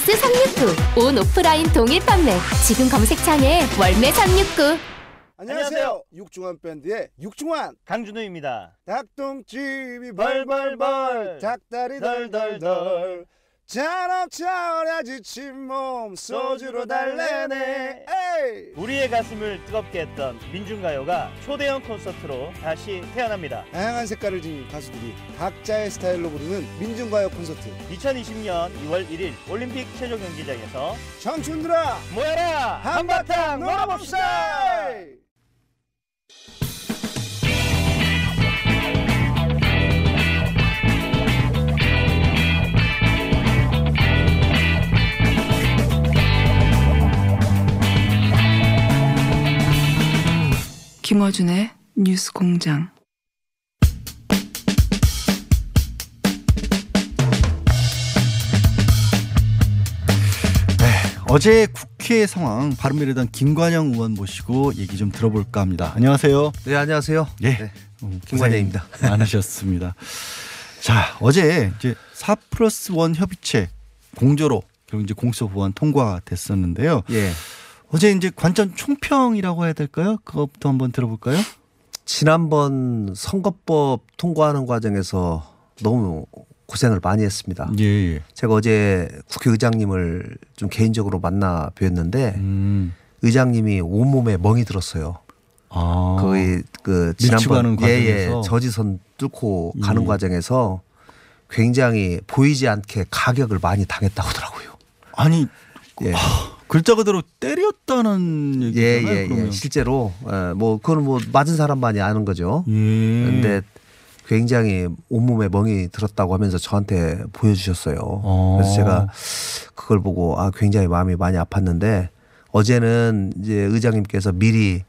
매트리스 369. 온 오프라인 동일 판매. 지금 검색창에 월매 369. 안녕하세요. 육중한 밴드의 육중한 강준우입니다. 닭똥집이 벌벌벌 닭다리 덜덜덜 잔업 차오라 지친 몸 소주로 달래네. 에이! 우리의 가슴을 뜨겁게 했던 민중가요가 초대형 콘서트로 다시 태어납니다. 다양한 색깔을 지닌 가수들이 각자의 스타일로 부르는 민중가요 콘서트. 2020년 2월 1일 올림픽 체조 경기장에서 청춘들아 모여라! 한바탕 놀아봅시다 김어준의 뉴스 공장. 어제 국회 상황 바른미래당 김관영 의원 모시고 얘기 좀 들어볼까 합니다. 안녕하세요. 네 안녕하세요. 예. 네, 음, 김관영입니다. 고생 많으셨습니다. 자 어제 이제 4 플러스 1 협의체 공조로 결국 이제 공소 보완 통과됐었는데요. 예. 어제 이제 관전 총평이라고 해야 될까요? 그것부터 한번 들어볼까요? 지난번 선거법 통과하는 과정에서 너무 고생을 많이 했습니다. 예. 예. 제가 어제 국회의장님을 좀 개인적으로 만나 뵀는데 음. 의장님이 온몸에 멍이 들었어요. 아. 거의 그 가는 지난번 예예 과정에서? 저지선 뚫고 가는 예. 과정에서 굉장히 보이지 않게 가격을 많이 당했다고 하더라고요. 아니 예. 글자 그대로 때렸다는 예, 얘기잖아요. 예, 그러면. 예. 실제로 예, 뭐 그거는 뭐 맞은 사람만이 아는 거죠. 예. 근데 굉장히 온몸에 멍이 들었다고 하면서 저한테 보여주셨어요. 어. 그래서 제가 그걸 보고 아 굉장히 마음이 많이 아팠는데 어제는 이제 의장님께서 미리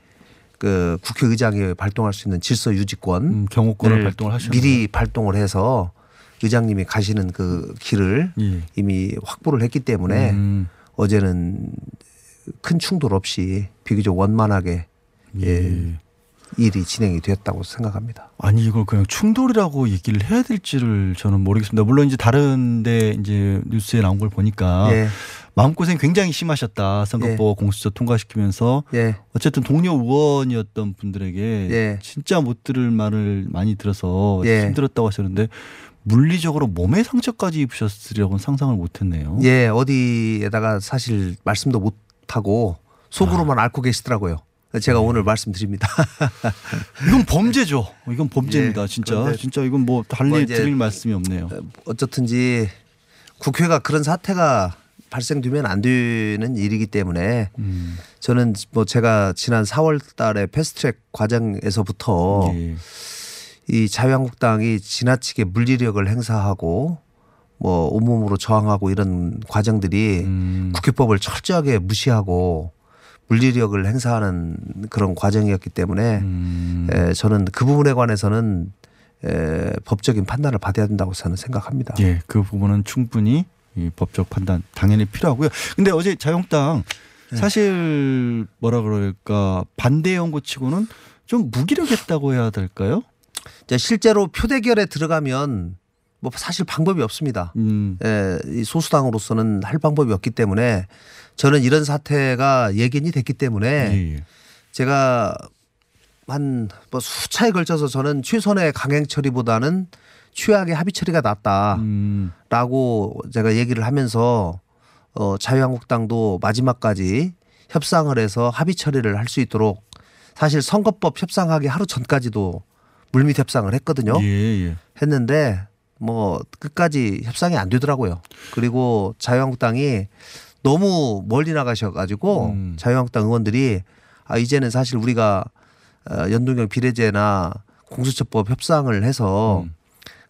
그 국회의장이 발동할 수 있는 질서 유지권 음, 경호권을 발동을 하셨네요. 미리 발동을 해서 의장님이 가시는 그 길을 예. 이미 확보를 했기 때문에 음. 어제는 큰 충돌 없이 비교적 원만하게 예, 일이 진행이 되었다고 생각합니다. 아니 이걸 그냥 충돌이라고 얘기를 해야 될지를 저는 모르겠습니다. 물론 이제 다른데 이제 뉴스에 나온 걸 보니까 예, 마음고생 굉장히 심하셨다. 선거법 공수처 통과시키면서 예, 어쨌든 동료 의원이었던 분들에게 예. 진짜 못 들을 말을 많이 들어서 예. 힘들었다고 하셨는데 물리적으로 몸에 상처까지 입으셨으려고는 상상을 못했네요. 예, 어디에다가 사실 말씀도 못 하고 속으로만 아. 앓고 계시더라고요. 제가 음. 오늘 말씀드립니다. 이건 범죄죠. 이건 범죄입니다. 예, 진짜 진짜 이건 뭐 달리 뭐 드릴 말씀이 없네요. 어쨌든지 국회가 그런 사태가 발생되면 안 되는 일이기 때문에 음. 저는 뭐 제가 지난 4월 달에 패스트트랙 과정에서부터 예. 이 자유한국당이 지나치게 물리력을 행사하고 뭐 온몸으로 저항하고 이런 과정들이 음. 국회법을 철저하게 무시하고 물리력을 행사하는 그런 과정이었기 때문에 음. 에, 저는 그 부분에 관해서는 에, 법적인 판단을 받아야 된다고 저는 생각합니다. 예, 그 부분은 충분히 이 법적 판단 당연히 필요하고요. 근데 어제 자유한국당 네. 사실 뭐라 그럴까 반대 연구치고는 좀 무기력했다고 해야 될까요? 이제 실제로 표대결에 들어가면 뭐 사실 방법이 없습니다. 음, 에, 이 소수당으로서는 할 방법이 없기 때문에 저는 이런 사태가 예견이 됐기 때문에 예, 예. 제가 한 뭐 수차에 걸쳐서 저는 최선의 강행 처리보다는 최악의 합의 처리가 음, 낫다라고 제가 얘기를 하면서 어 자유한국당도 마지막까지 협상을 해서 합의 처리를 할 수 있도록 사실 선거법 협상하기 하루 전까지도 물밑 협상을 했거든요. 예, 예. 했는데 뭐 끝까지 협상이 안 되더라고요. 그리고 자유한국당이 너무 멀리 나가셔가지고 음. 자유한국당 의원들이 아 이제는 사실 우리가 어, 연동형 비례제나 공수처법 협상을 해서 음.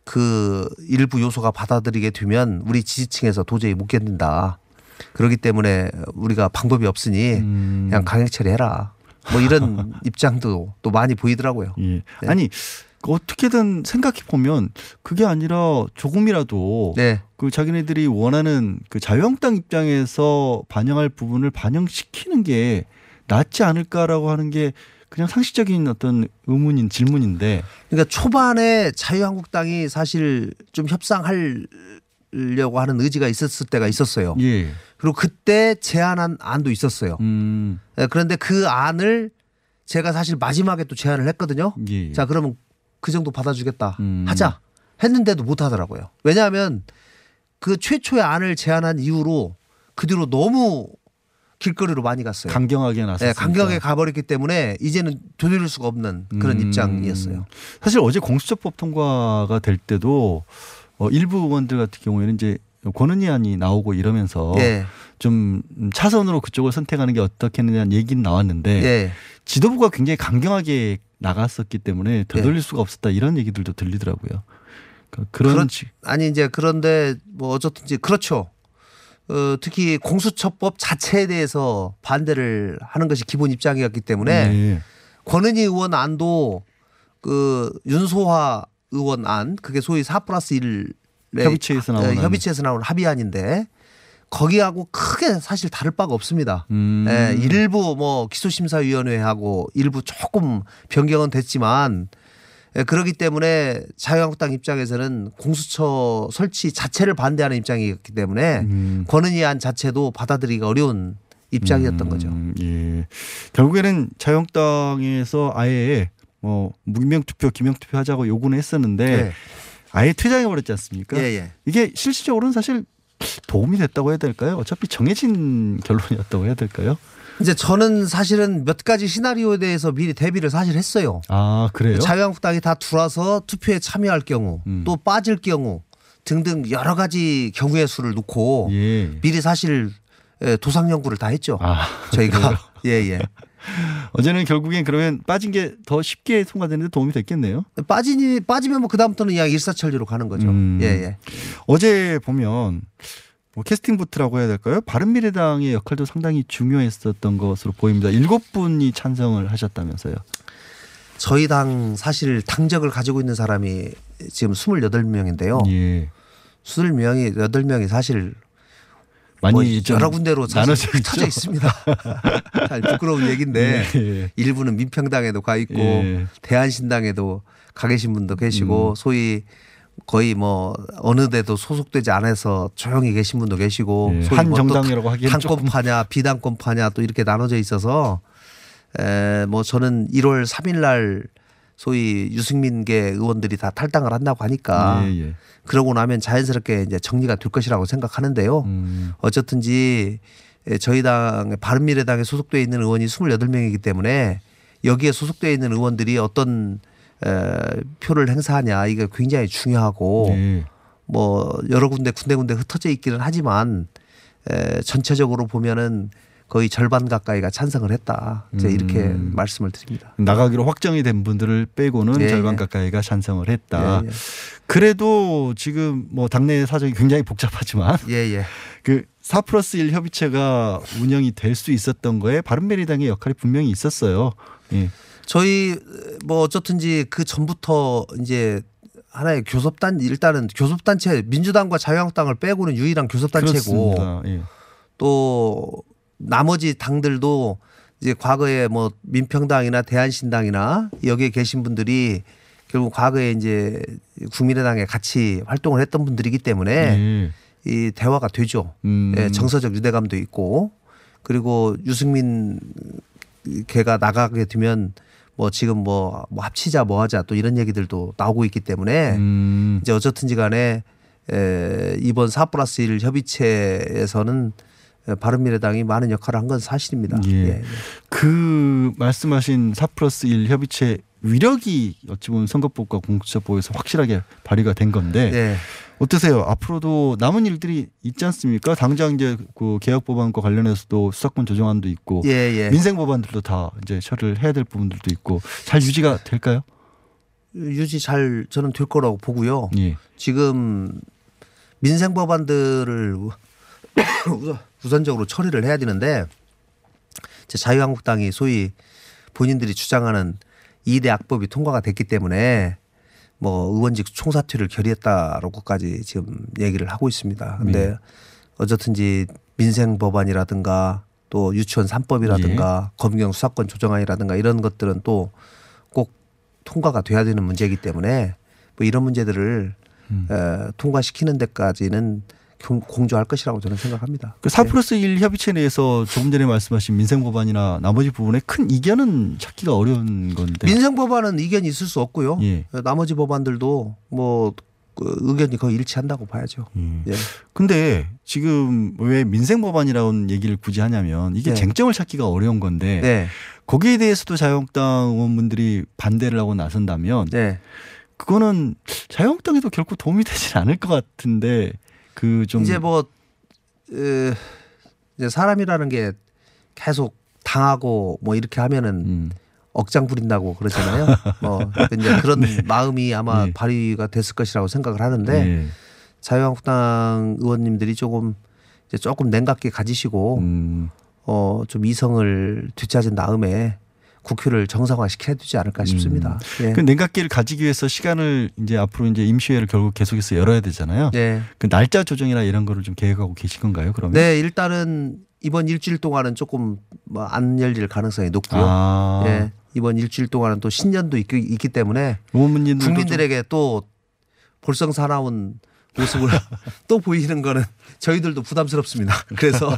그 일부 요소가 받아들이게 되면 우리 지지층에서 도저히 못 견딘다. 그렇기 때문에 우리가 방법이 없으니 음. 그냥 강행 처리해라. 뭐 이런 입장도 또 많이 보이더라고요. 예. 네. 아니 그 어떻게든 생각해 보면 그게 아니라 조금이라도 네. 그 자기네들이 원하는 그 자유한국당 입장에서 반영할 부분을 반영시키는 게 낫지 않을까라고 하는 게 그냥 상식적인 어떤 의문인 질문인데 그러니까 초반에 자유한국당이 사실 좀 협상할 하려고 하는 의지가 있었을 때가 있었어요. 예. 그리고 그때 제안한 안도 있었어요. 음. 예, 그런데 그 안을 제가 사실 마지막에 또 제안을 했거든요. 예. 자, 그러면 그 정도 받아주겠다. 음. 하자. 했는데도 못 하더라고요. 왜냐하면 그 최초의 안을 제안한 이후로 그 뒤로 너무 길거리로 많이 갔어요. 강경하게 나섰 네, 강경하게 가버렸기 때문에 이제는 되돌릴 수가 없는 그런 음. 입장이었어요. 사실 어제 공수처법 통과가 될 때도 어, 일부 의원들 같은 경우에는 이제 권은희안이 나오고 이러면서 예, 좀 차선으로 그쪽을 선택하는 게 어떻겠느냐는 얘기는 나왔는데 예. 지도부가 굉장히 강경하게 나갔었기 때문에 되돌릴 예. 수가 없었다 이런 얘기들도 들리더라고요. 그러니까 그런 그렇- 지- 아니 이제 그런데 뭐 어쨌든지 그렇죠. 어, 특히 공수처법 자체에 대해서 반대를 하는 것이 기본 입장이었기 때문에 네. 권은희 의원 안도 그 윤소화 의원 안 그게 소위 4 플러스 1 협의체에서 나오는 협의체에서 나오는 합의안인데 거기하고 크게 사실 다를 바가 없습니다. 음. 예, 일부 뭐 기소심사위원회하고 일부 조금 변경은 됐지만 예, 그러기 때문에 자유한국당 입장에서는 공수처 설치 자체를 반대하는 입장이었기 때문에 음. 권은희 안 자체도 받아들이기가 어려운 입장이었던 거죠. 음, 예. 결국에는 자유한국당에서 아예 뭐 무기명 투표, 기명 투표 하자고 요구는 했었는데 예. 아예 퇴장해 버렸지 않습니까? 예, 예. 이게 실질적으로는 사실 도움이 됐다고 해야 될까요? 어차피 정해진 결론이었다고 해야 될까요? 이제 저는 사실은 몇 가지 시나리오에 대해서 미리 대비를 사실 했어요. 아 그래요? 자유한국당이 다 들어와서 투표에 참여할 경우 음. 또 빠질 경우 등등 여러 가지 경우의 수를 놓고 예. 미리 사실 예, 도상 연구를 다 했죠. 아 저희가 예예 어제는 결국엔 그러면 빠진 게 더 쉽게 통과되는데 도움이 됐겠네요. 빠지니 빠지면 뭐 그다음부터는 그냥 일사천리로 가는 거죠. 음. 예 예. 어제 보면 뭐 캐스팅 부트라고 해야 될까요? 바른미래당의 역할도 상당히 중요했었던 것으로 보입니다. 일곱 분이 찬성을 하셨다면서요. 저희 당 사실 당적을 가지고 있는 사람이 지금 28명인데요. 예. 20명이 8명이 사실 많이 뭐좀 여러 군데로 나눠져. 흩어져 있습니다. 잘 부끄러운 얘기인데 예. 일부는 민평당에도 가 있고 예. 대한신당에도 가 계신 분도 음. 계시고 소위 거의 뭐 어느 데도 소속되지 않아서 조용히 계신 분도 계시고 예. 소위 한 정당이라고 조금 당권파냐 비당권파냐 또 이렇게 나눠져 있어서 에뭐 저는 1월 3일 날 소위 유승민계 의원들이 다 탈당을 한다고 하니까 예, 예. 그러고 나면 자연스럽게 이제 정리가 될 것이라고 생각하는데요. 음. 어쨌든지 에, 저희 당의 바른미래당에 소속돼 있는 의원이 28명이기 때문에 여기에 소속돼 있는 의원들이 어떤 에, 표를 행사하냐 이게 굉장히 중요하고 예. 뭐 여러 군데 군데군데 흩어져 있기는 하지만 에, 전체적으로 보면은 거의 절반 가까이가 찬성을 했다. 이제 이렇게 음. 말씀을 드립니다. 나가기로 확정이 된 분들을 빼고는 예, 절반 예. 가까이가 찬성을 했다. 예, 그래도 지금 뭐 당내 사정이 굉장히 복잡하지만 예, 예. 그4 플러스 1 협의체가 운영이 될 수 있었던 거에 바른미래당의 역할이 분명히 있었어요. 예. 저희 뭐 어쨌든지 그 전부터 이제 하나의 교섭단 일단은 교섭단체 민주당과 자유한국당을 빼고는 유일한 교섭단체고 그렇습니다. 예. 또 나머지 당들도 이제 과거에 뭐 민평당이나 대한신당이나 여기에 계신 분들이 결국 과거에 이제 국민의당에 같이 활동을 했던 분들이기 때문에 예. 이 대화가 되죠. 음. 예, 정서적 유대감도 있고 그리고 유승민 걔가 나가게 되면 뭐 지금 뭐, 뭐 합치자 뭐 하자 또 이런 얘기들도 나오고 있기 때문에 음. 이제 어쨌든지 간에 에, 이번 4 플러스 1 협의체에서는 바른미래당이 많은 역할을 한 건 사실입니다. 예. 예. 그 말씀하신 4 플러스 1 협의체 위력이 어찌 보면 선거법과 공수처법에서 확실하게 발휘가 된 건데 예. 어떠세요? 앞으로도 남은 일들이 있지 않습니까? 당장 이제 그 개혁 법안과 관련해서도 수사권 조정안도 있고 예, 예. 민생 법안들도 다 이제 처리를 해야 될 부분들도 있고 잘 유지가 될까요? 유지 잘 저는 될 거라고 보고요. 예. 지금 민생 법안들을 우선- 우선적으로 처리를 해야 되는데 자유한국당이 소위 본인들이 주장하는 2대 악법이 통과가 됐기 때문에 뭐 의원직 총사퇴를 결의했다라고까지 지금 얘기를 하고 있습니다. 근데 네. 어쨌든지 민생 법안이라든가 또 유치원 3법이라든가 예. 검경 수사권 조정안이라든가 이런 것들은 또 꼭 통과가 돼야 되는 문제이기 때문에 뭐 이런 문제들을 음. 에, 통과시키는 데까지는 공- 공조할 것이라고 저는 생각합니다. 그4 플러스 1 협의체 내에서 조금 전에 말씀하신 민생 법안이나 나머지 부분에 큰 이견은 찾기가 어려운 건데. 민생 법안은 이견이 있을 수 없고요. 예. 나머지 법안들도 뭐그 의견이 거의 일치한다고 봐야죠. 예. 예. 근데 지금 왜 민생 법안이라는 얘기를 굳이 하냐면 이게 네. 쟁점을 찾기가 어려운 건데 네. 거기에 대해서도 자유한국당 의원분들이 반대를 하고 나선다면 네. 그거는 자유한국당에도 결코 도움이 되진 않을 것 같은데 그 좀 이제 뭐 으, 이제 사람이라는 게 계속 당하고 뭐 이렇게 하면은 음. 억장 부린다고 그러잖아요. 뭐 이제 그런 마음이 아마 네. 발휘가 됐을 것이라고 생각을 하는데 예. 자유한국당 의원님들이 조금 이제 조금 냉각게 가지시고 음. 어좀 이성을 뒤짜진 다음에 국회를 정상화 시켜야 되지 않을까 싶습니다. 예. 그 냉각기를 가지기 위해서 시간을 이제 앞으로 이제 임시회를 결국 계속해서 열어야 되잖아요. 네. 그 날짜 조정이나 이런 거를 좀 계획하고 계신 건가요? 그러면? 네, 일단은 이번 일주일 동안은 조금 뭐 안 열릴 가능성이 높고요. 아. 예. 이번 일주일 동안은 또 신년도 있기, 있기 때문에 국민들에게 또 볼썽사나운 모습을 또 보이는 거는 저희들도 부담스럽습니다. 그래서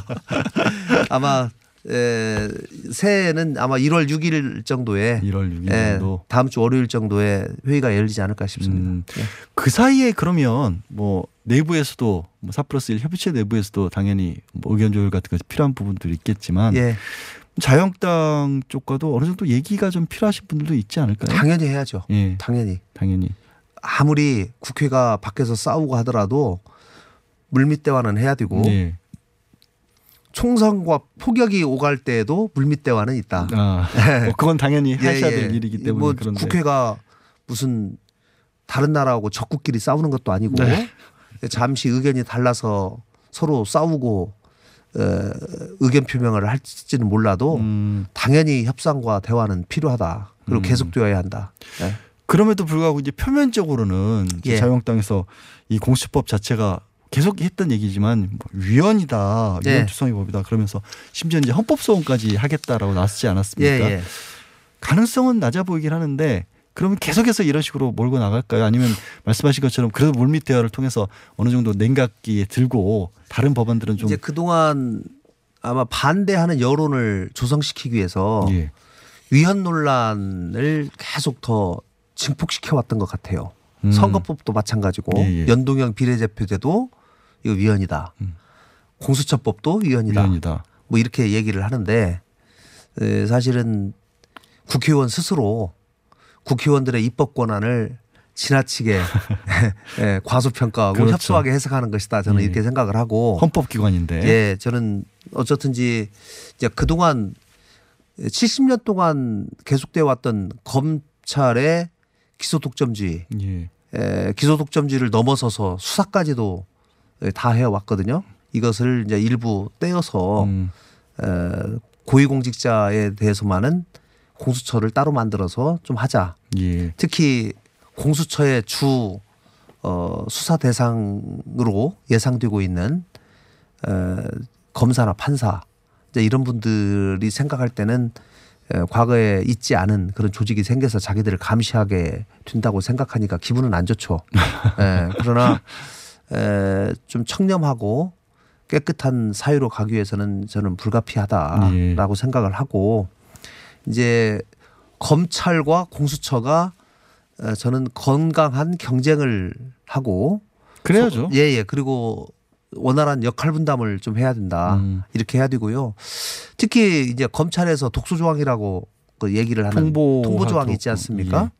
아마 에, 새해에는 아마 1월 6일 정도에 1월 6일 예, 정도. 다음 주 월요일 정도에 회의가 열리지 않을까 싶습니다. 음. 예. 그 사이에 그러면 뭐 내부에서도 뭐4 플러스 1 협의체 내부에서도 당연히 뭐 의견 조율 같은 거 필요한 부분들이 있겠지만 예, 자유한국당 쪽과도 어느 정도 얘기가 좀 필요하신 분들도 있지 않을까요? 당연히 해야죠. 예, 당연히 당연히. 아무리 국회가 밖에서 싸우고 하더라도 물밑 대화는 해야 되고 예. 총선과 폭격이 오갈 때에도 물밑 대화는 있다. 아, 뭐 그건 당연히 예, 하셔야 예. 될 일이기 때문에 뭐 그런데. 국회가 무슨 다른 나라하고 적국끼리 싸우는 것도 아니고 네. 잠시 의견이 달라서 서로 싸우고 어, 의견 표명을 할지는 몰라도 음, 당연히 협상과 대화는 필요하다. 그리고 음. 계속되어야 한다. 네. 그럼에도 불구하고 이제 표면적으로는 예. 자유한국당에서 이 공수법 자체가 계속 했던 얘기지만 뭐 위헌이다, 예. 위헌 투성의 법이다 그러면서 심지어 이제 헌법 소원까지 하겠다라고 나섰지 예, 않았습니까? 예. 가능성은 낮아 보이긴 하는데 그러면 계속해서 이런 식으로 몰고 나갈까요? 아니면 말씀하신 것처럼 그래도 물밑 대화를 통해서 어느 정도 냉각기에 들고 다른 법안들은 좀 이제 그동안 아마 반대하는 여론을 조성시키기 위해서 예. 위헌 논란을 계속 더 증폭시켜 왔던 것 같아요. 음. 선거법도 마찬가지고 예, 예. 연동형 비례대표제도 이거 위헌이다. 음. 공수처법도 위헌이다. 위헌이다. 뭐 이렇게 얘기를 하는데 에, 사실은 국회의원 스스로 국회의원들의 입법 권한을 지나치게 예, 과소평가하고 그렇죠. 협소하게 해석하는 것이다. 저는 예. 이렇게 생각을 하고 헌법기관인데. 예, 저는 어쨌든지 이제 그동안 70년 동안 계속돼 왔던 검찰의 기소 독점주의, 예. 에, 기소 독점주의를 넘어서서 수사까지도 예, 다 해왔거든요. 이것을 이제 일부 떼어서 음. 에, 고위공직자에 대해서만은 공수처를 따로 만들어서 좀 하자. 예. 특히 공수처의 주 어, 수사 대상으로 예상되고 있는 어, 검사나 판사 이제 이런 분들이 생각할 때는 에, 과거에 있지 않은 그런 조직이 생겨서 자기들을 감시하게 된다고 생각하니까 기분은 안 좋죠. 예, 그러나 에, 좀 청렴하고 깨끗한 사유로 가기 위해서는 저는 불가피하다라고 생각을 하고 이제 검찰과 공수처가 어, 저는 건강한 경쟁을 하고 그래야죠. 예예 그리고 원활한 역할 분담을 좀 해야 된다 음. 이렇게 해야 되고요. 특히 이제 검찰에서 독소 조항이라고 그 얘기를 하는 통보 통보 조항이 있지 않습니까?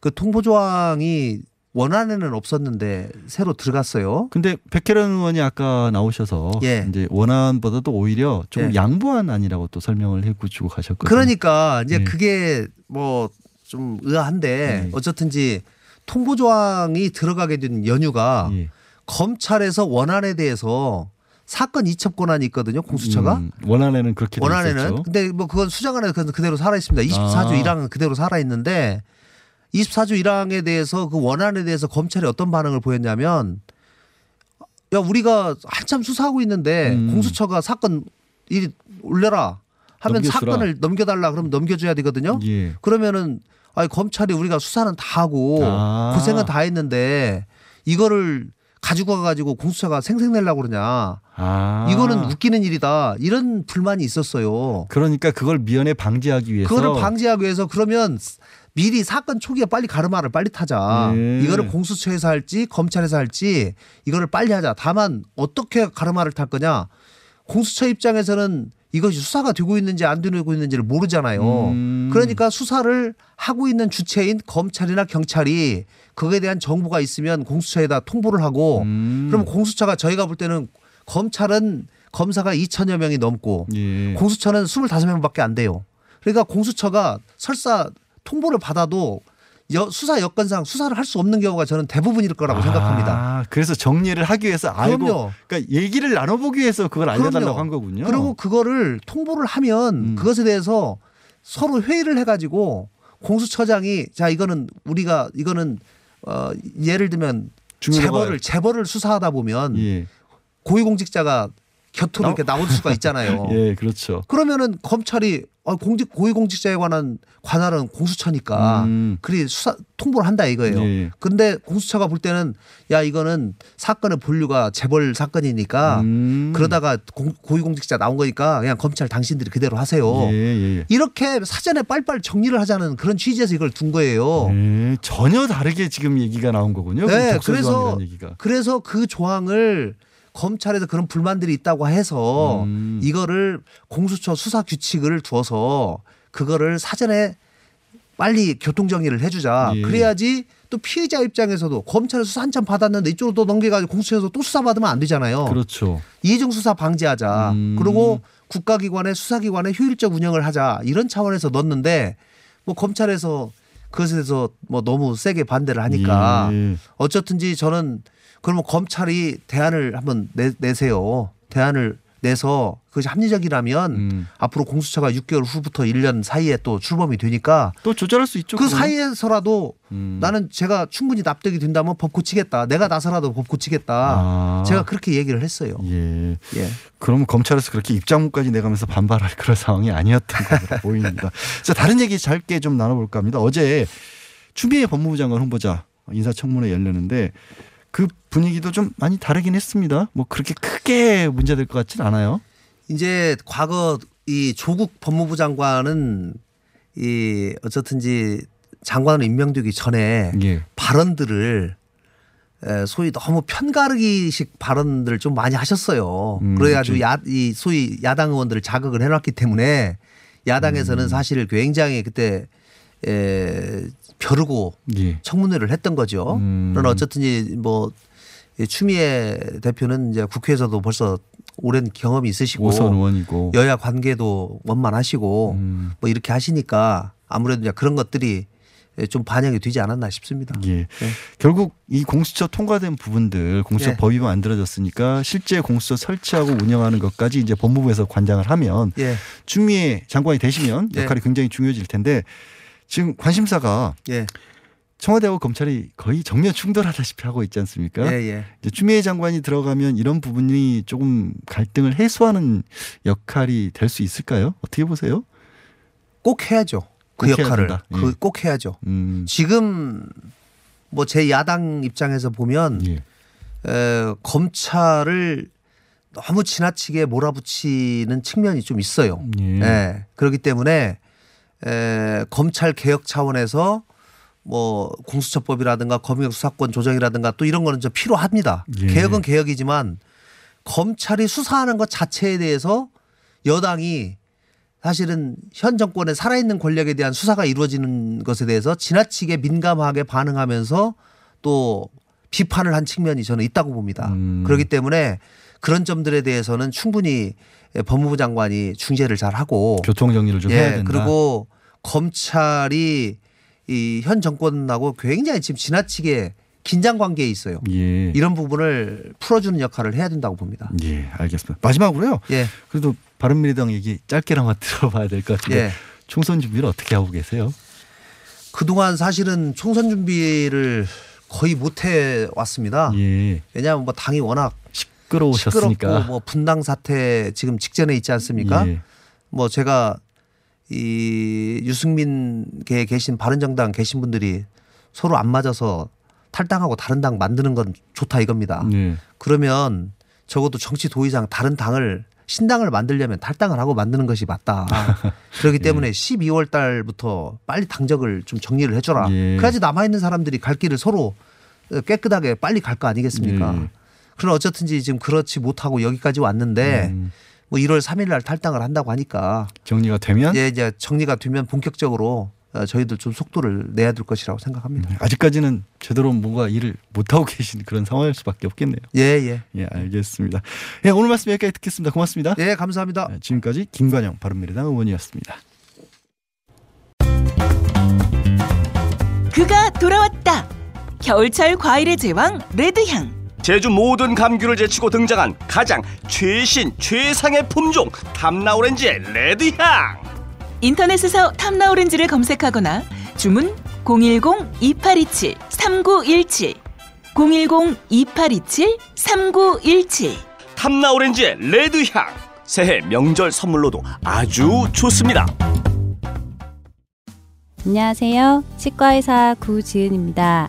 그 통보 조항이 원안에는 없었는데 새로 들어갔어요. 근데 백혜련 의원이 아까 나오셔서 예. 이제 원안보다도 오히려 좀 예. 양보한 안이라고 또 설명을 해주고 가셨거든요. 그러니까 이제 예. 그게 뭐 좀 의아한데 예. 어쨌든지 통보 조항이 들어가게 된 연유가 예. 검찰에서 원안에 대해서 사건 이첩 권한이 있거든요. 공수처가 음, 원안에는 그렇게 돼 원안에는. 근데 뭐 그건 수장안에 그대로 살아 있습니다. 24조 아. 1항은 그대로 살아 있는데 24조 1항에 대해서 그 원안에 대해서 검찰이 어떤 반응을 보였냐면 야 우리가 한참 수사하고 있는데 음. 공수처가 사건 이 올려라 하면 넘겨주라. 사건을 넘겨달라 그러면 넘겨줘야 되거든요. 예. 그러면은 아니 검찰이 우리가 수사는 다 하고 아. 고생은 다 했는데 이거를 가지고 가가지고 공수처가 생색내려고 그러냐. 아. 이거는 웃기는 일이다. 이런 불만이 있었어요. 그러니까 그걸 미연에 방지하기 위해서 그거를 방지하기 위해서 그러면 미리 사건 초기에 빨리 가르마를 빨리 타자. 예. 이거를 공수처에서 할지 검찰에서 할지 이거를 빨리 하자. 다만 어떻게 가르마를 탈 거냐. 공수처 입장에서는 이것이 수사가 되고 있는지 안 되고 있는지를 모르잖아요. 음. 그러니까 수사를 하고 있는 주체인 검찰이나 경찰이 그거에 대한 정보가 있으면 공수처에다 통보를 하고 음. 그럼 공수처가 저희가 볼 때는 검찰은 검사가 2천여 명이 넘고 예. 공수처는 25명 밖에 안 돼요. 그러니까 공수처가 설사 통보를 받아도 여- 수사 여건상 수사를 할 수 없는 경우가 저는 대부분일 거라고 생각합니다. 아, 그래서 정리를 하기 위해서 알고 그럼요. 그러니까 얘기를 나눠보기 위해서 그걸 알려달라고 그럼요. 한 거군요. 그리고 그거를 통보를 하면 음. 그것에 대해서 서로 회의를 해가지고 공수처장이 자 이거는 우리가 이거는 어 예를 들면 재벌을 재벌을 수사하다 보면 예. 고위공직자가 곁으로 나오- 이렇게 나올 수가 있잖아요. 예, 그렇죠. 그러면은 검찰이 어, 공직 고위공직자에 관한 관할은 공수처니까 음. 그리 수사 통보를 한다 이거예요. 예. 근데 공수처가 볼 때는 야 이거는 사건의 본류가 재벌 사건이니까 음. 그러다가 공- 고위공직자 나온 거니까 그냥 검찰 당신들이 그대로 하세요. 예, 예. 이렇게 사전에 빨리빨리 정리를 하자는 그런 취지에서 이걸 둔 거예요. 예, 전혀 다르게 지금 얘기가 나온 거군요. 네, 그래서. 그래서 그 조항을 검찰에서 그런 불만들이 있다고 해서 음. 이거를 공수처 수사 규칙을 두어서 그거를 사전에 빨리 교통 정리를 해주자. 예. 그래야지 또 피해자 입장에서도 검찰에서 수사 한참 받았는데 이쪽으로 또 넘겨가지고 공수처에서 또 수사 받으면 안 되잖아요. 그렇죠. 이중 수사 방지하자. 음. 그리고 국가기관의 수사기관의 효율적 운영을 하자. 이런 차원에서 넣었는데 뭐 검찰에서 그것에 대해서 뭐 너무 세게 반대를 하니까 예. 어쨌든지 저는 그러면 검찰이 대안을 한번 내, 내세요. 대안을 내서 그것이 합리적이라면 음. 앞으로 공수처가 6개월 후부터 1년 사이에 또 출범이 되니까 또 조절할 수 있죠. 그 그거는. 사이에서라도 음. 나는 제가 충분히 납득이 된다면 법 고치겠다. 내가 나서라도 법 고치겠다. 아. 제가 그렇게 얘기를 했어요. 예. 예. 그러면 검찰에서 그렇게 입장문까지 내가면서 반발할 그런 상황이 아니었던 것으로 보입니다. 자, 다른 얘기 짧게 좀 나눠볼까 합니다. 어제 추미애 법무부 장관 후보자 인사청문회 열렸는데 그 분위기도 좀 많이 다르긴 했습니다. 뭐 그렇게 크게 문제될 것 같진 않아요. 이제 과거 이 조국 법무부 장관은 이 어쨌든지 장관으로 임명되기 전에 예. 발언들을 에, 소위 너무 편가르기식 발언들을 좀 많이 하셨어요. 음, 그래가지고 그렇죠. 야, 이 소위 야당 의원들을 자극을 해놨기 때문에 야당에서는 음. 사실 굉장히 그때 에, 벼르고 예. 청문회를 했던 거죠. 음. 그러나 어쨌든지 뭐이 추미애 대표는 이제 국회에서도 벌써 오랜 경험이 있으시고 의원이고. 여야 관계도 원만하시고 음. 뭐 이렇게 하시니까 아무래도 이제 그런 것들이 좀 반영이 되지 않았나 싶습니다. 예. 결국 이 공수처 통과된 부분들 공수처 예. 법이 만들어졌으니까 실제 공수처 설치하고 운영하는 것까지 이제 법무부에서 관장을 하면 예, 추미애 장관이 되시면 예. 역할이 굉장히 중요해질 텐데 지금 관심사가 예, 청와대하고 검찰이 거의 정면 충돌하다시피 하고 있지 않습니까? 예, 예. 이제 추미애 장관이 들어가면 이런 부분이 조금 갈등을 해소하는 역할이 될 수 있을까요? 어떻게 보세요? 꼭 해야죠. 그꼭 해야 역할을 된다. 예. 그꼭 해야죠. 음, 지금 뭐 제 야당 입장에서 보면 예. 에, 검찰을 너무 지나치게 몰아붙이는 측면이 좀 있어요. 예. 예. 그렇기 때문에 에, 검찰 개혁 차원에서 뭐 공수처법이라든가 검역 수사권 조정이라든가 또 이런 거는 좀 필요합니다. 예. 개혁은 개혁이지만 검찰이 수사하는 것 자체에 대해서 여당이 사실은 현 정권의 살아있는 권력에 대한 수사가 이루어지는 것에 대해서 지나치게 민감하게 반응하면서 또 비판을 한 측면이 저는 있다고 봅니다. 음. 그렇기 때문에 그런 점들에 대해서는 충분히 법무부 장관이 중재를 잘 하고 교통 정리를 좀 해야 된다. 예, 그리고 검찰이 이 현 정권하고 굉장히 지금 지나치게 긴장 관계에 있어요. 예. 이런 부분을 풀어주는 역할을 해야 된다고 봅니다. 예, 알겠습니다. 마지막으로요. 예, 그래도 바른미래당 얘기 짧게나마 들어봐야 될 것 같은데 예. 총선 준비를 어떻게 하고 계세요? 그동안 사실은 총선 준비를 거의 못해 왔습니다. 예. 왜냐하면 뭐 당이 워낙 시끄러우셨으니까. 시끄럽고 뭐 분당 사태 지금 직전에 있지 않습니까? 예. 뭐 제가 이 유승민계에 계신 바른정당 계신 분들이 서로 안 맞아서 탈당하고 다른 당 만드는 건 좋다 이겁니다. 네. 그러면 적어도 정치 도의장 다른 당을 신당을 만들려면 탈당을 하고 만드는 것이 맞다. 그렇기 때문에 12월 달부터 빨리 당적을 좀 정리를 해줘라. 예. 그래야지 남아 있는 사람들이 갈 길을 서로 깨끗하게 빨리 갈 거 아니겠습니까? 예. 그럼 어쨌든지 지금 그렇지 못하고 여기까지 왔는데 음, 뭐 1월 3일 날 탈당을 한다고 하니까 정리가 되면 예, 이제 정리가 되면 본격적으로 어, 저희들 좀 속도를 내야 될 것이라고 생각합니다. 아직까지는 제대로 뭔가 일을 못 하고 계신 그런 상황일 수밖에 없겠네요. 예, 예. 예, 알겠습니다. 예, 오늘 말씀 여기까지 듣겠습니다. 고맙습니다. 예, 감사합니다. 예, 지금까지 김관영 바른미래당 의원이었습니다. 그가 돌아왔다. 겨울철 과일의 제왕 레드향. 제주 모든 감귤을 제치고 등장한 가장 최신 최상의 품종 탐나오렌지의 레드향. 인터넷에서 탐나 오렌지를 검색하거나 주문 010-2827-3917 010-2827-3917 탐나오렌지의 레드향. 새해 명절 선물로도 아주 좋습니다. 안녕하세요. 치과의사 구지은입니다.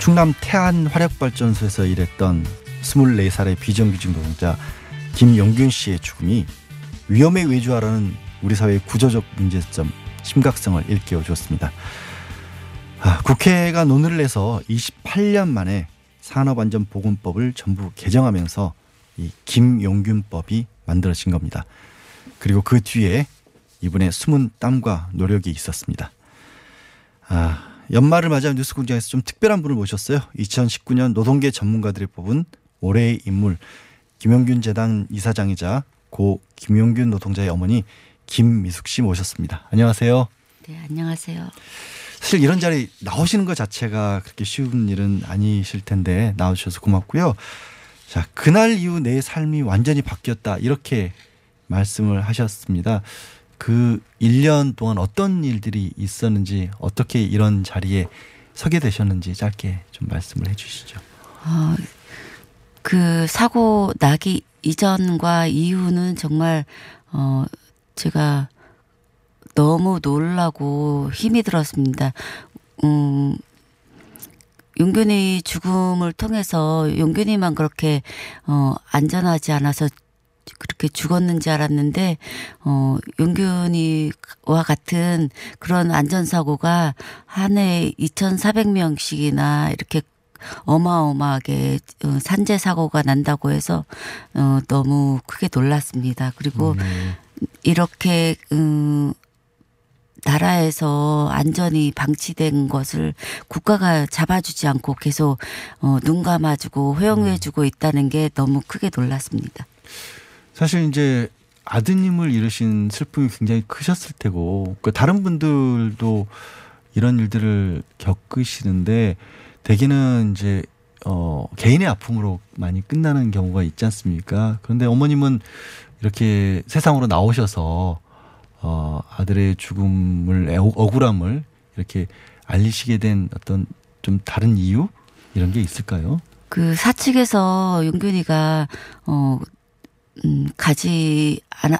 충남 태안 화력발전소에서 일했던 24살의 비정규직 노동자 김용균 씨의 죽음이 위험에 외주하라는 우리 사회의 구조적 문제점 심각성을 일깨워 주었습니다. 아, 국회가 논의를 해서 28년 만에 산업안전보건법을 전부 개정하면서 이 김용균법이 만들어진 겁니다. 그리고 그 뒤에 이분의 숨은 땀과 노력이 있었습니다. 아, 연말을 맞아 뉴스공장에서 좀 특별한 분을 모셨어요. 2019년 노동계 전문가들이 뽑은 올해의 인물 김용균 재단 이사장이자 고 김용균 노동자의 어머니 김미숙 씨 모셨습니다. 안녕하세요. 네, 안녕하세요. 사실 이런 자리 나오시는 것 자체가 그렇게 쉬운 일은 아니실 텐데 나와주셔서 고맙고요. 자, 그날 이후 내 삶이 완전히 바뀌었다. 이렇게 말씀을 하셨습니다. 그 1년 동안 어떤 일들이 있었는지 어떻게 이런 자리에 서게 되셨는지 짧게 좀 말씀을 해 주시죠. 어, 그 사고 나기 이전과 이후는 정말 어 제가 너무 놀라고 힘이 들었습니다. 음 용균이 죽음을 통해서 용균이만 그렇게 어 안전하지 않아서 그렇게 죽었는지 알았는데 어 용균이와 같은 그런 안전사고가 한 해에 2,400명씩이나 이렇게 어마어마하게 어, 산재 사고가 난다고 해서 어 너무 크게 놀랐습니다. 그리고 이렇게 음 나라에서 안전이 방치된 것을 국가가 잡아주지 않고 계속 어, 눈 감아주고 허용해주고 있다는 게 너무 크게 놀랐습니다. 사실 이제 아드님을 잃으신 슬픔이 굉장히 크셨을 테고 그 다른 분들도 이런 일들을 겪으시는데 대개는 이제 어 개인의 아픔으로 많이 끝나는 경우가 있지 않습니까? 그런데 어머님은 이렇게 세상으로 나오셔서 어 아들의 죽음을 애- 억울함을 이렇게 알리시게 된 어떤 좀 다른 이유 이런 게 있을까요? 그 사측에서 용균이가 어 음, 가지 않아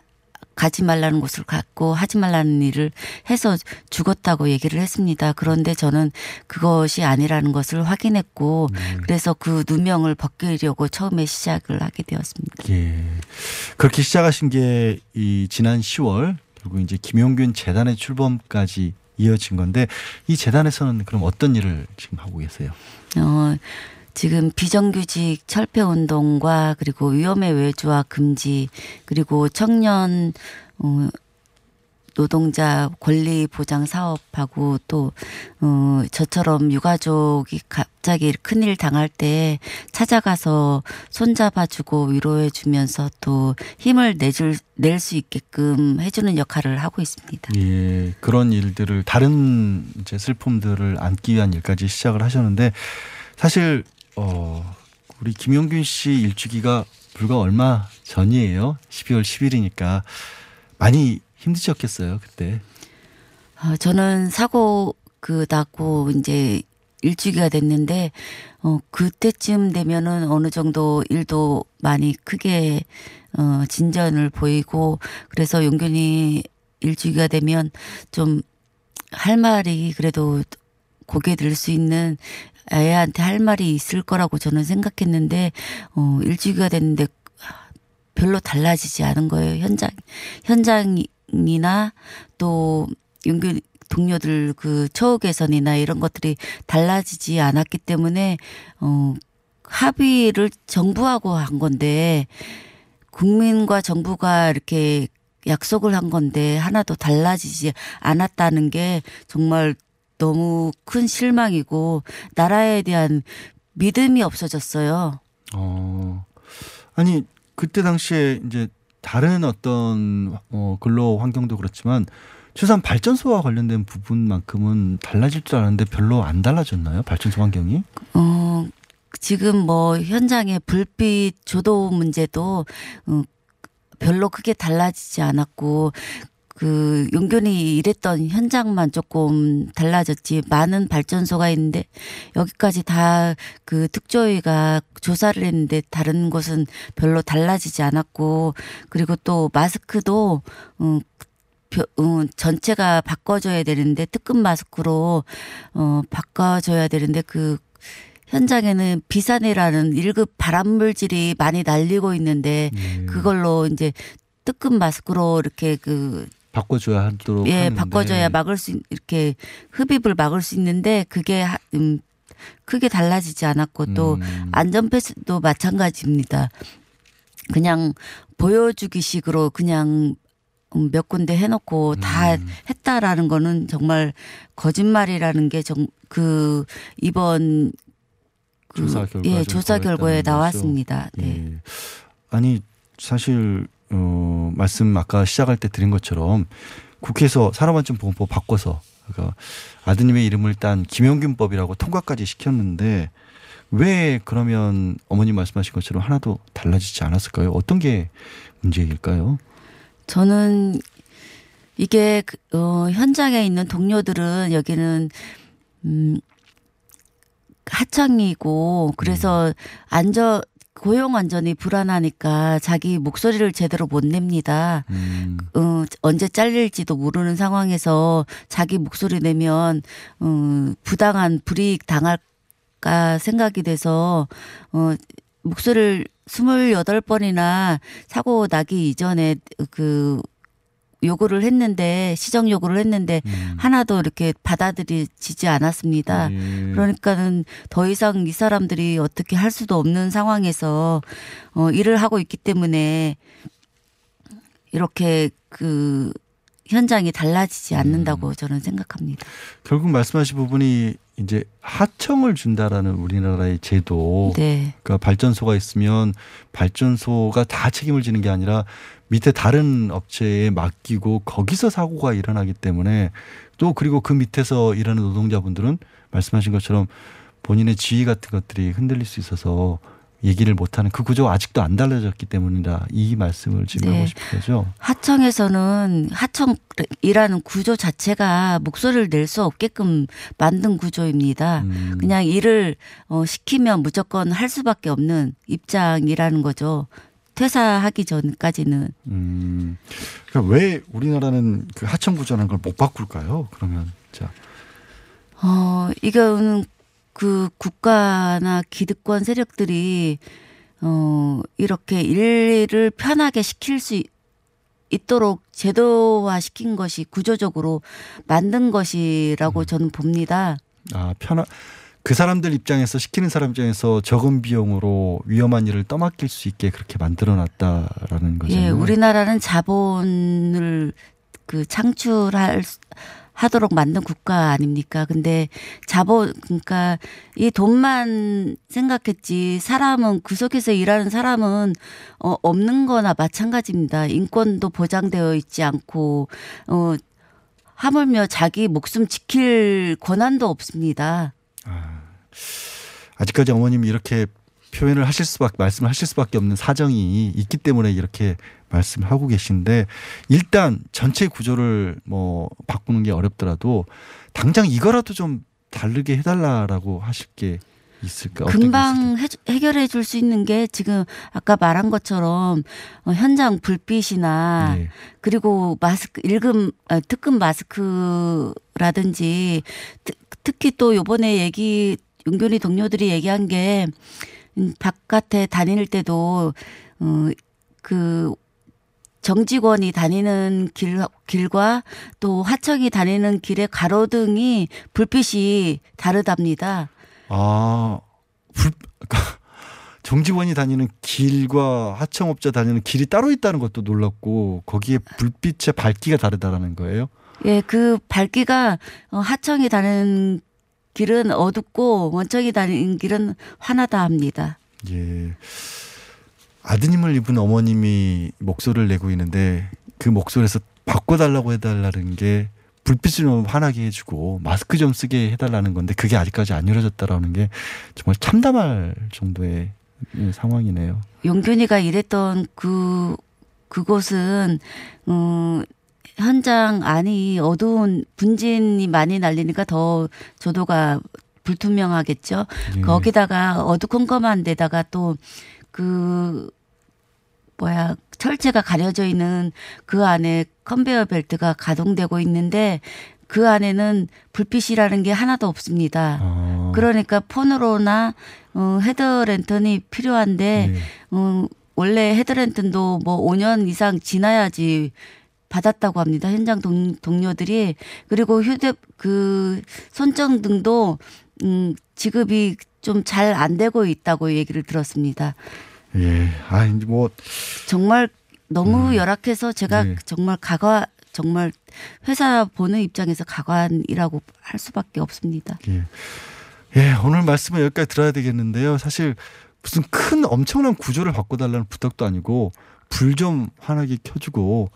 가지 말라는 곳을 갔고 하지 말라는 일을 해서 죽었다고 얘기를 했습니다. 그런데 저는 그것이 아니라는 것을 확인했고 그래서 그 누명을 벗기려고 처음에 시작을 하게 되었습니다. 예. 그렇게 시작하신 게 이 지난 10월 결국 이제 김용균 재단의 출범까지 이어진 건데 이 재단에서는 그럼 어떤 일을 지금 하고 계세요? 어, 지금 비정규직 철폐 운동과 그리고 위험의 외주화 금지 그리고 청년 어, 노동자 권리 보장 사업하고 또 어, 저처럼 유가족이 갑자기 큰일 당할 때 찾아가서 손잡아주고 위로해주면서 또 힘을 내줄 낼 수 있게끔 해주는 역할을 하고 있습니다. 예, 그런 일들을 다른 이제 슬픔들을 안기 위한 일까지 시작을 하셨는데 사실 어 우리 김영균 씨 일주기가 불과 얼마 전이에요. 12월 10일이니까 많이 힘드셨겠어요 그때. 어, 저는 사고 그 나고 이제 일주기가 됐는데 어 그때쯤 되면은 어느 정도 일도 많이 크게 어 진전을 보이고 그래서 용균이 일주기가 되면 좀 할 말이 그래도 고개 들 수 있는 애한테 할 말이 있을 거라고 저는 생각했는데 어 일주기가 됐는데 별로 달라지지 않은 거예요. 현장 현장이나 또 용균 동료들 그 처우 개선이나 이런 것들이 달라지지 않았기 때문에 어 합의를 정부하고 한 건데 국민과 정부가 이렇게 약속을 한 건데 하나도 달라지지 않았다는 게 정말 너무 큰 실망이고 나라에 대한 믿음이 없어졌어요. 어 아니 그때 당시에 이제 다른 어떤 어 근로 환경도 그렇지만 최소한 발전소와 관련된 부분만큼은 달라질 줄 알았는데 별로 안 달라졌나요? 발전소 환경이? 어, 지금 뭐 현장의 불빛 조도 문제도 어, 별로 크게 달라지지 않았고 그 용균이 일했던 현장만 조금 달라졌지 많은 발전소가 있는데 여기까지 다 그 특조위가 조사를 했는데 다른 곳은 별로 달라지지 않았고 그리고 또 마스크도 음 벼- 음, 전체가 바꿔줘야 되는데 특급 마스크로 어 바꿔줘야 되는데 그 현장에는 비산이라는 1급 발암물질이 많이 날리고 있는데 예. 그걸로 이제 특급 마스크로 이렇게 그 바꿔줘야 하도록 예, 하는데. 바꿔줘야 막을 수 있- 이렇게 흡입을 막을 수 있는데 그게 하- 음 크게 달라지지 않았고 또 음. 안전 패스도 마찬가지입니다. 그냥 보여주기식으로 그냥 음, 몇 군데 해놓고 다 음. 했다라는 거는 정말 거짓말이라는 게 정 그 이번 그 조사 결과 예 조사 결과에 나왔습니다. 네. 예. 아니 사실 어 말씀 아까 시작할 때 드린 것처럼 국회에서 산업안전보건법 바꿔서 그러니까 아드님의 이름을 딴 김영균법이라고 통과까지 시켰는데 왜 그러면 어머님 말씀하신 것처럼 하나도 달라지지 않았을까요? 어떤 게 문제일까요? 저는 이게 그, 어, 현장에 있는 동료들은 여기는 음 하청이고 그래서 안전 고용 안전이 불안하니까 자기 목소리를 제대로 못 냅니다. 음, 어, 언제 잘릴지도 모르는 상황에서 자기 목소리 내면 어, 부당한 불이익 당할까 생각이 돼서 어, 목소리를 28번이나 사고 나기 이전에 그 요구를 했는데 시정 요구를 했는데 음. 하나도 이렇게 받아들이지 않았습니다. 예. 그러니까는 더 이상 이 사람들이 어떻게 할 수도 없는 상황에서 어 일을 하고 있기 때문에 이렇게 그 현장이 달라지지 음. 않는다고 저는 생각합니다. 결국 말씀하신 부분이 이제 하청을 준다라는 우리나라의 제도 네. 그러니까 발전소가 있으면 발전소가 다 책임을 지는 게 아니라 밑에 다른 업체에 맡기고 거기서 사고가 일어나기 때문에 또 그리고 그 밑에서 일하는 노동자분들은 말씀하신 것처럼 본인의 지위 같은 것들이 흔들릴 수 있어서 얘기를 못하는 그 구조가 아직도 안 달라졌기 때문이다 이 말씀을 지금 네. 하고 싶은 거죠. 하청에서는 하청이라는 구조 자체가 목소리를 낼 수 없게끔 만든 구조입니다. 음. 그냥 일을 어, 시키면 무조건 할 수밖에 없는 입장이라는 거죠. 퇴사하기 전까지는 음. 그러니까 왜 우리나라는 그 하청 구조라는 걸 못 바꿀까요? 그러면 자. 어, 이거는 그 국가나 기득권 세력들이 어, 이렇게 일을 편하게 시킬 수 있- 있도록 제도화 시킨 것이 구조적으로 만든 것이라고 저는 봅니다. 아, 편하 그 사람들 입장에서 시키는 사람 입장에서 적은 비용으로 위험한 일을 떠맡길 수 있게 그렇게 만들어 놨다라는 거죠. 예, 우리나라는 자본을 그 창출할 수- 하도록 만든 국가 아닙니까? 근데 자본 그러니까 이 돈만 생각했지 사람은 그 속에서 일하는 사람은 어 없는 거나 마찬가지입니다. 인권도 보장되어 있지 않고 어 하물며 자기 목숨 지킬 권한도 없습니다. 아직까지 어머님이 이렇게 표현을 하실 수밖에 말씀을 하실 수밖에 없는 사정이 있기 때문에 이렇게 말씀을 하고 계신데 일단 전체 구조를 뭐 바꾸는 게 어렵더라도 당장 이거라도 좀 다르게 해달라라고 하실 게 있을까? 금방 해, 해결해 줄 수 있는 게 지금 아까 말한 것처럼 어, 현장 불빛이나 네. 그리고 마스크 일금 아, 특급 마스크라든지 특, 특히 또 요번에 얘기 윤교리 동료들이 얘기한 게 음, 바깥에 다닐 때도 어그 정직원이 다니는 길, 길과 또 하청이 다니는 길의 가로등이 불빛이 다르답니다. 아, 불, 정직원이 다니는 길과 하청업자 다니는 길이 따로 있다는 것도 놀랍고 거기에 불빛의 밝기가 다르다라는 거예요. 예, 그 밝기가 어, 하청이 다니는 길은 어둡고 원청이 다니는 길은 환하다 합니다. 예. 아드님을 입은 어머님이 목소리를 내고 있는데 그 목소리에서 바꿔달라고 해달라는 게 불빛을 좀 환하게 해주고 마스크 좀 쓰게 해달라는 건데 그게 아직까지 안 이루어졌다라는 게 정말 참담할 정도의 상황이네요. 용균이가 일했던 그 그곳은 음 현장 안이 어두운 분진이 많이 날리니까 더 조도가 불투명하겠죠. 예. 거기다가 어두컴컴한 데다가 또 그 뭐야 철제가 가려져 있는 그 안에 컨베이어 벨트가 가동되고 있는데 그 안에는 불빛이라는 게 하나도 없습니다. 아, 그러니까 폰으로나 어, 헤드랜턴이 필요한데 예. 어, 원래 헤드랜턴도 뭐 5년 이상 지나야지 받았다고 합니다. 현장 동, 동료들이 그리고 휴대 그 손전등도 음 지급이 좀 잘 안 되고 있다고 얘기를 들었습니다. 예. 아, 이제 뭐 정말 너무 열악해서 제가 네. 정말 가관 정말 회사 보는 입장에서 가관이라고 할 수밖에 없습니다. 예. 예, 오늘 말씀은 여기까지 들어야 되겠는데요. 사실 무슨 큰 엄청난 구조를 바꿔달라는 부탁도 아니고 불 좀 환하게 켜주고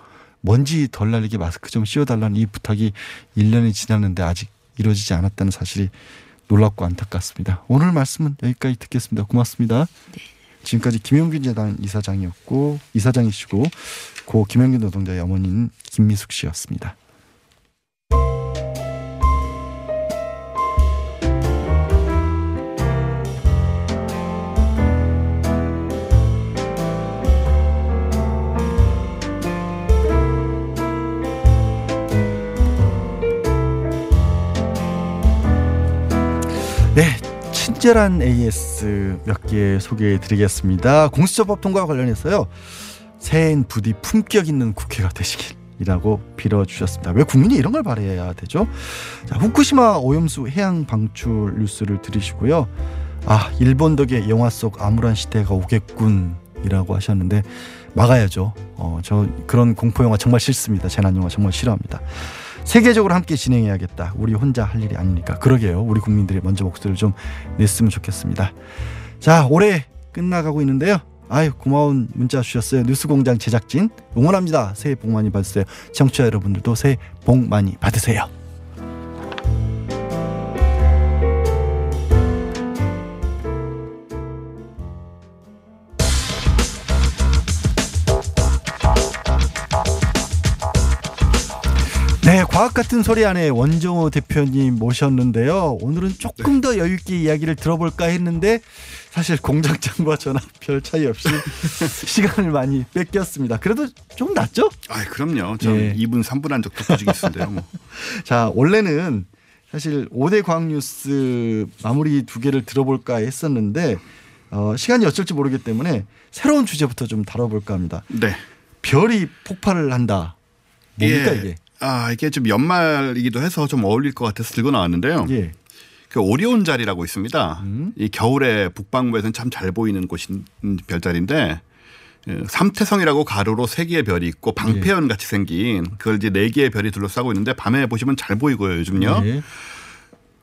먼지 덜 날리게 마스크 좀 씌워달라는 이 부탁이 1년이 지났는데 아직 이루어지지 않았다는 사실이 놀랍고 안타깝습니다. 오늘 말씀은 여기까지 듣겠습니다. 고맙습니다. 지금까지 김영균 재단 이사장이었고 이사장이시고 고 김영균 노동자의 어머니인 김미숙 씨였습니다. 네, 친절한 AS 몇 개 소개해 드리겠습니다. 공수처법 통과와 관련해서요. 새해엔 부디 품격 있는 국회가 되시길 이라고 빌어주셨습니다. 왜 국민이 이런 걸 바라야 되죠? 자, 후쿠시마 오염수 해양 방출 뉴스를 들으시고요. 아, 일본 덕에 영화 속 암울한 시대가 오겠군 이라고 하셨는데 막아야죠. 어, 저 그런 공포 영화 정말 싫습니다. 재난 영화 정말 싫어합니다. 세계적으로 함께 진행해야겠다. 우리 혼자 할 일이 아니니까. 그러게요. 우리 국민들이 먼저 목소리를 좀 냈으면 좋겠습니다. 자, 올해 끝나가고 있는데요. 아유, 고마운 문자 주셨어요. 뉴스공장 제작진 응원합니다. 새해 복 많이 받으세요. 청취자 여러분들도 새해 복 많이 받으세요. 네, 과학 같은 소리 안에 원정호 대표님 모셨는데요. 오늘은 조금 더 여유 있게 이야기를 들어볼까 했는데 사실 공장장과 저나 별 차이 없이 시간을 많이 뺏겼습니다. 그래도 좀 낫죠? 아, 그럼요. 전 예. 2분 3분 한 적도 있는데요. 뭐. 자, 원래는 사실 5대 과학 뉴스 마무리 두 개를 들어볼까 했었는데 어, 시간이 어쩔지 모르기 때문에 새로운 주제부터 좀 다뤄볼까 합니다. 네. 별이 폭발을 한다. 뭡니까 예. 이게? 아, 이게 좀 연말이기도 해서 좀 어울릴 것 같아서 들고 나왔는데요. 예. 그 오리온 자리라고 있습니다. 음. 이 겨울에 북방부에서는 참 잘 보이는 곳인 별자리인데 예, 삼태성이라고 가로로 세 개의 별이 있고 방패연 같이 생긴 그걸 이제 네 개의 별이 둘러싸고 있는데 밤에 보시면 잘 보이고요 요즘요. 예.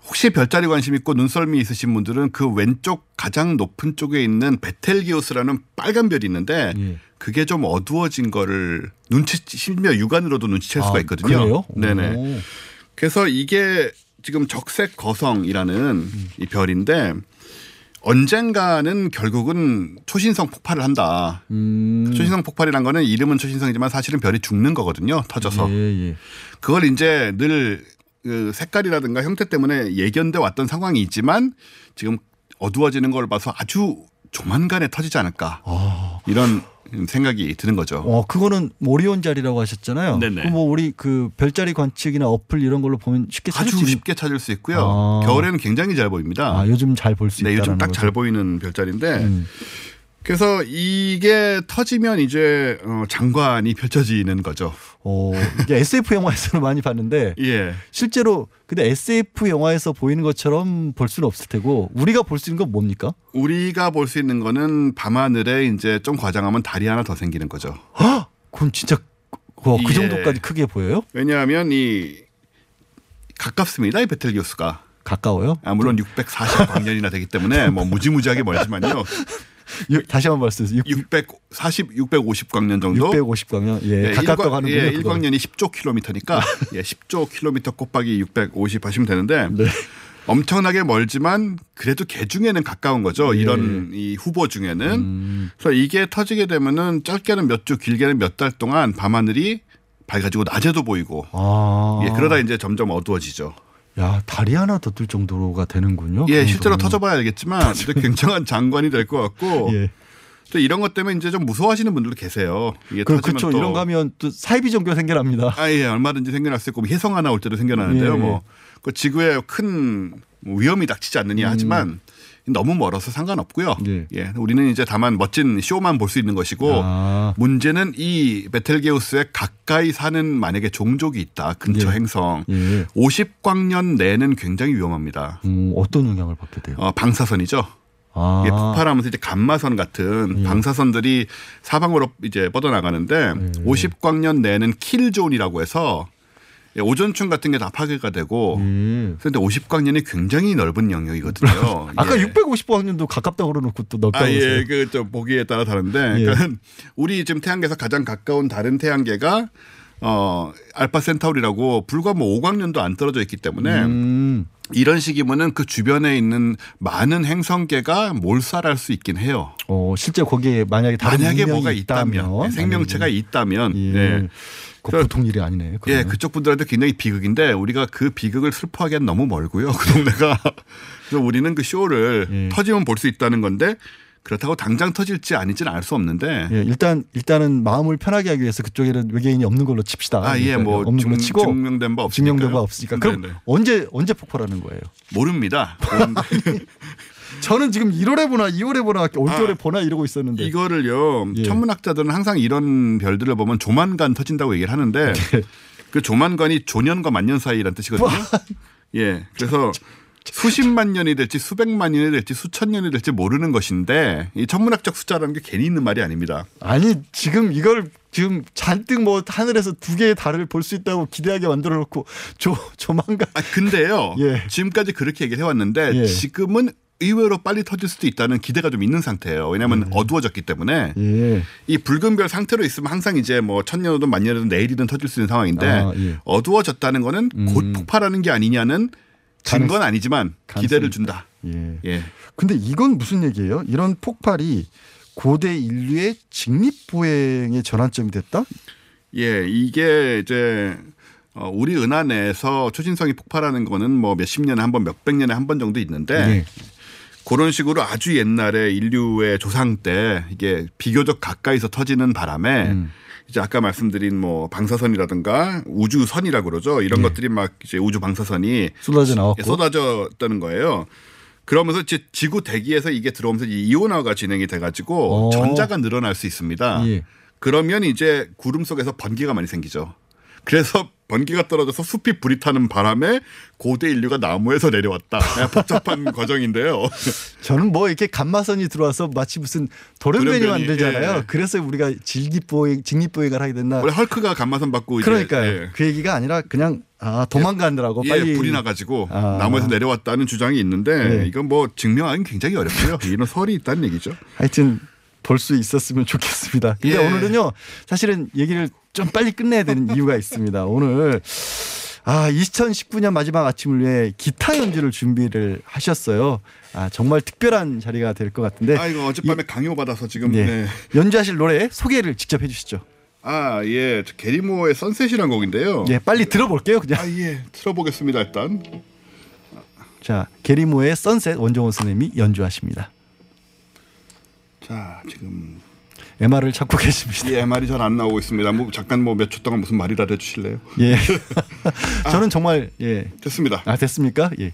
혹시 별자리 관심 있고 눈썰미 있으신 분들은 그 왼쪽 가장 높은 쪽에 있는 베텔기우스라는 빨간 별이 있는데 예. 그게 좀 어두워진 거를 눈치 심지어 육안으로도 눈치챌 수가 아, 있거든요. 그래요? 네네. 오. 그래서 이게 지금 적색 거성이라는 이 별인데 언젠가는 결국은 초신성 폭발을 한다. 음. 초신성 폭발이란 거는 이름은 초신성이지만 사실은 별이 죽는 거거든요. 터져서. 예, 예. 그걸 이제 늘 그 색깔이라든가 형태 때문에 예견돼 왔던 상황이 있지만 지금 어두워지는 걸 봐서 아주 조만간에 터지지 않을까. 이런 생각이 드는 거죠. 어, 그거는 오리온 자리라고 하셨잖아요. 네네. 그뭐 우리 그 별자리 관측이나 어플 이런 걸로 보면 쉽게 찾을 아주 수 쉽게 찾을 수 있고요. 아. 겨울에는 굉장히 잘 보입니다. 아, 요즘 잘 볼수 네, 있다는 요즘 딱 잘 보이는 별자리인데 그래서 이게 터지면 이제 어, 장관이 펼쳐지는 거죠. 어, 이게 SF 영화에서는 많이 봤는데 예. 실제로 근데 SF 영화에서 보이는 것처럼 볼 수는 없을 테고 우리가 볼 수 있는 건 뭡니까? 우리가 볼 수 있는 거는 밤하늘에 이제 좀 과장하면 달이 하나 더 생기는 거죠. 헉! 그럼 진짜 그, 그 예. 정도까지 크게 보여요? 왜냐하면 이 가깝습니다. 이 베텔기우스가. 가까워요? 아, 물론 640광년이나 되기 때문에 뭐 무지무지하게 멀지만요. 유- 다시 한번 말씀해 주세요. 640, 650광년 정도. 650광년. 예, 가깝다고 하는군요. 예, 그거. 1광년이 10조 킬로미터니까 예, 10조 킬로미터 곱하기 650 하시면 되는데 네. 엄청나게 멀지만 그래도 개 중에는 가까운 거죠. 예. 이런 이 후보 중에는. 음. 그래서 이게 터지게 되면은 짧게는 몇 주, 길게는 몇 달 동안 밤하늘이 밝아지고 낮에도 보이고 아. 예, 그러다 이제 점점 어두워지죠. 야, 다리 하나 더 뜰 정도가 되는군요. 예, 그 실제로. 터져봐야 알겠지만 굉장한 장관이 될 것 같고 예. 또 이런 것 때문에 이제 좀 무서워하시는 분들도 계세요. 이게 그, 그렇죠. 또 이런 거 하면 또 사이비 종교 생겨납니다. 아, 예, 얼마든지 생겨날 수 있고 뭐 혜성 하나 올 때도 생겨나는데요. 예. 뭐, 그 지구에 큰 위험이 닥치지 않느냐 하지만 너무 멀어서 상관없고요. 음. 예. 예. 우리는 이제 다만 멋진 쇼만 볼 수 있는 것이고 아. 문제는 이 베텔게우스에 가까이 사는 만약에 종족이 있다. 근처 예. 행성. 예. 50광년 내는 굉장히 위험합니다. 음, 어떤 영향을 받게 돼요? 어, 방사선이죠. 아. 이게 폭발하면서 이제 감마선 같은 예. 방사선들이 사방으로 이제 뻗어나가는데 예. 50광년 내는 킬존이라고 해서 예, 오존층 같은 게 다 파괴가 되고 예. 그런데 50광년이 굉장히 넓은 영역이거든요. 아까 예. 650광년도 가깝다고 그러놓고 또 넓다고 아, 예. 그좀 보기에 따라 다른데, 예. 그러니까 우리 지금 태양계에서 가장 가까운 다른 태양계가 어 알파 센타우리라고 불과 뭐 5광년도 안 떨어져 있기 때문에 음. 이런 식이면은 그 주변에 있는 많은 행성계가 몰살할 수 있긴 해요. 어, 실제 거기에 만약에 다른 만약에 뭐가 있다면, 있다면 네, 생명체가. 있다면 예. 예. 그 보통 일이 아니네. 예, 그러면. 그쪽 분들한테 굉장히 비극인데 우리가 그 비극을 슬퍼하기엔 너무 멀고요. 그 동네가. 그래서 우리는 그 쇼를 예. 터지면 볼 수 있다는 건데 그렇다고 당장 터질지 아닌지는 알 수 없는데 예, 일단 일단은 마음을 편하게 하기 위해서 그쪽에는 외계인이 없는 걸로 칩시다. 아, 예, 그러니까 뭐 없는 걸로 증- 치고 증명된 바 없으니까요. 증명된 바 없으니까. 그럼 네네. 언제 언제 폭발하는 거예요? 모릅니다. 저는 지금 1월에 보나 2월에 보나 올겨울에 아, 보나 이러고 있었는데. 이거를요. 예. 천문학자들은 항상 이런 별들을 보면 조만간 터진다고 얘기를 하는데 네. 그 조만간이 조년과 만년 사이라는 뜻이거든요. 예. 그래서 수십만 년이 될지 수백만 년이 될지 수천 년이 될지 모르는 것인데 이 천문학적 숫자라는 게 괜히 있는 말이 아닙니다. 아니 지금 이걸 지금 잔뜩 뭐 하늘에서 두 개의 달을 볼 수 있다고 기대하게 만들어 놓고 조 조만간 아 근데요. 예. 지금까지 그렇게 얘기를 해왔는데 예. 지금은 의외로 빨리 터질 수도 있다는 기대가 좀 있는 상태예요. 왜냐하면 어두워졌기 때문에 예. 이 붉은 별 상태로 있으면 항상 이제 뭐 천년이든 만년이든 내일이든 터질 수 있는 상황인데 아, 예. 어두워졌다는 거는 곧 음. 폭발하는 게 아니냐는 증거는 아니지만 가능성이 기대를 준다. 예. 예. 근데 이건 무슨 얘기예요? 이런 폭발이 고대 인류의 직립 보행의 전환점이 됐다? 예, 이게 이제 어, 우리 은하 내에서 초신성이 폭발하는 거는 뭐 몇십 년에 한 번, 몇백 년에 한 번 정도 있는데 예. 그런 식으로 아주 옛날에 인류의 조상 때 이게 비교적 가까이서 터지는 바람에 음. 이제 아까 말씀드린 뭐 방사선이라든가 우주선이라 그러죠. 이런 예. 것들이 막 이제 우주 방사선이 쏟아져 나왔고. 쏟아졌다는 거예요. 그러면서 이제 지구 대기에서 이게 들어오면서 이 이온화가 진행이 돼가지고 어. 전자가 늘어날 수 있습니다. 예. 그러면 이제 구름 속에서 번개가 많이 생기죠. 그래서 번개가 떨어져서 숲이 불이 타는 바람에 고대 인류가 나무에서 내려왔다. 네, 복잡한 과정인데요. 저는 뭐 이렇게 감마선이 들어와서 마치 무슨 돌연변이, 만들잖아요. 예. 그래서 우리가 직립보행, 직립보행을 하게 됐나. 원래 헐크가 감마선 받고 이제 그러니까요. 예. 그 얘기가 아니라 그냥 아 도망가느라고 예, 빨리 불이 나가지고 아. 나무에서 내려왔다는 주장이 있는데 네. 이건 뭐 증명하기 굉장히 어렵고요. 이런 설이 있다는 얘기죠. 하여튼 볼 수 있었으면 좋겠습니다. 근데 예. 오늘은요 사실은 얘기를 좀 빨리 끝내야 되는 이유가 있습니다. 오늘 아 2019년 마지막 아침을 위해 기타 연주를 준비를 하셨어요. 아 정말 특별한 자리가 될 것 같은데 아 이거 어젯밤에 강요 받아서 지금 네. 네. 연주하실 노래 소개를 직접 해주시죠. 아 예, 저 게리모어의 선셋이라는 곡인데요. 예, 빨리 들어볼게요. 그냥. 아 예, 틀어보겠습니다 일단. 자 게리모의 선셋 원종호 선생님이 연주하십니다. 자 지금 MR을 찾고 계십니다. 예, 말이 잘 안 나오고 있습니다. 뭐 잠깐 뭐 몇 초 동안 무슨 말이라도 해주실래요? 예. 저는 정말 예 됐습니다. 아 됐습니까? 예.